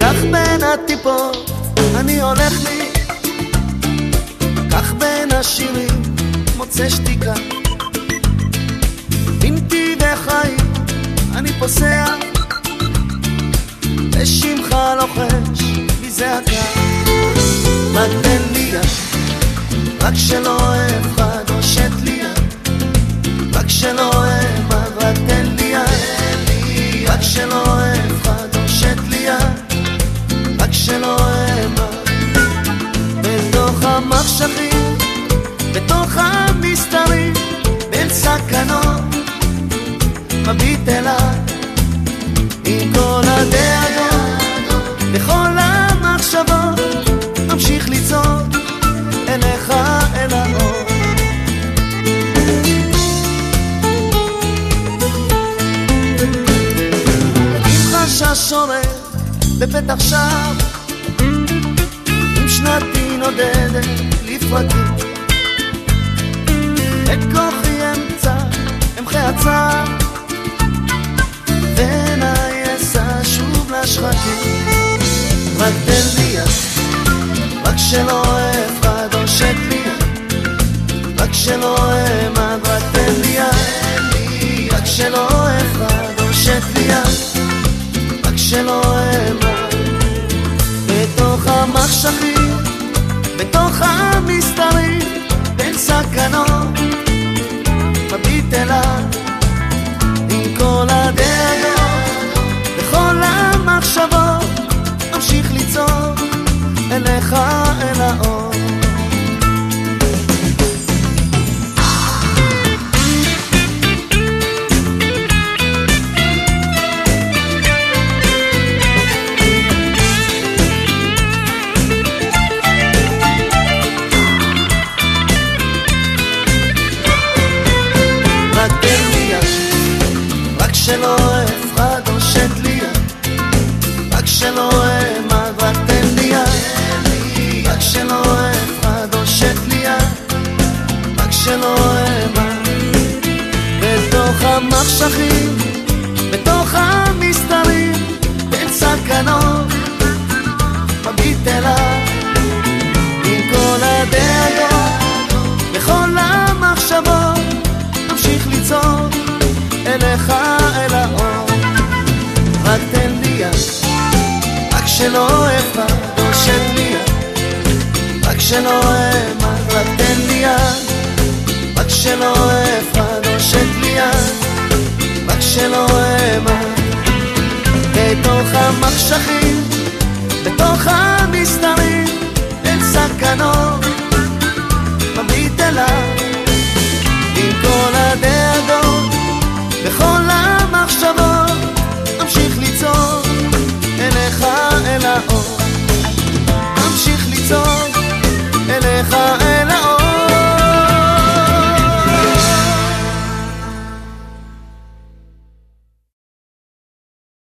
כך בין הטיפות אני הולך לי, כך בין השירים מוצא שתיקה. בנתיבי חיים אני פוסע, ושמך לוחש שלא אוהב בתוך המחשכים, בתוך המסתרים, בין סכנות, מביט אליי עם כל הדאגות, וכל המחשבות, אמשיך לצעוד אליך אל האור. עם חשש שורר בפתח עם שנתי נודדת לפרקים. את כוחי אמצע אמחי הצער, ועיניי אשא שוב לשחקים. רק תן לי יד, רק שלא הושט לי יד, רק שלא אעמד, רק תן לי יד, רק שלא הושט לי יד, רק שלא אעמד. בתוך המחשכים, בתוך המסתרים, שלא אעמד, בתוך המחשכים, בתוך המסתרים, בין סכנות, מביט אליי, עם כל הדאגות, וכל המחשבות, אמשיך לצעוד אליך אל האור. רק תן לי יד, רק שלא אבד הושט לי יד, רק שלא אעמד, רק תן לי יד, שלא אפחד או שתלייה, רק שלא אמה. בתוך המחשכים, בתוך המסתרים, אין סכנות, מביט אליו. עם כל הדאגות, וכל המחשבות, אמשיך לצעוק אליך אל האור.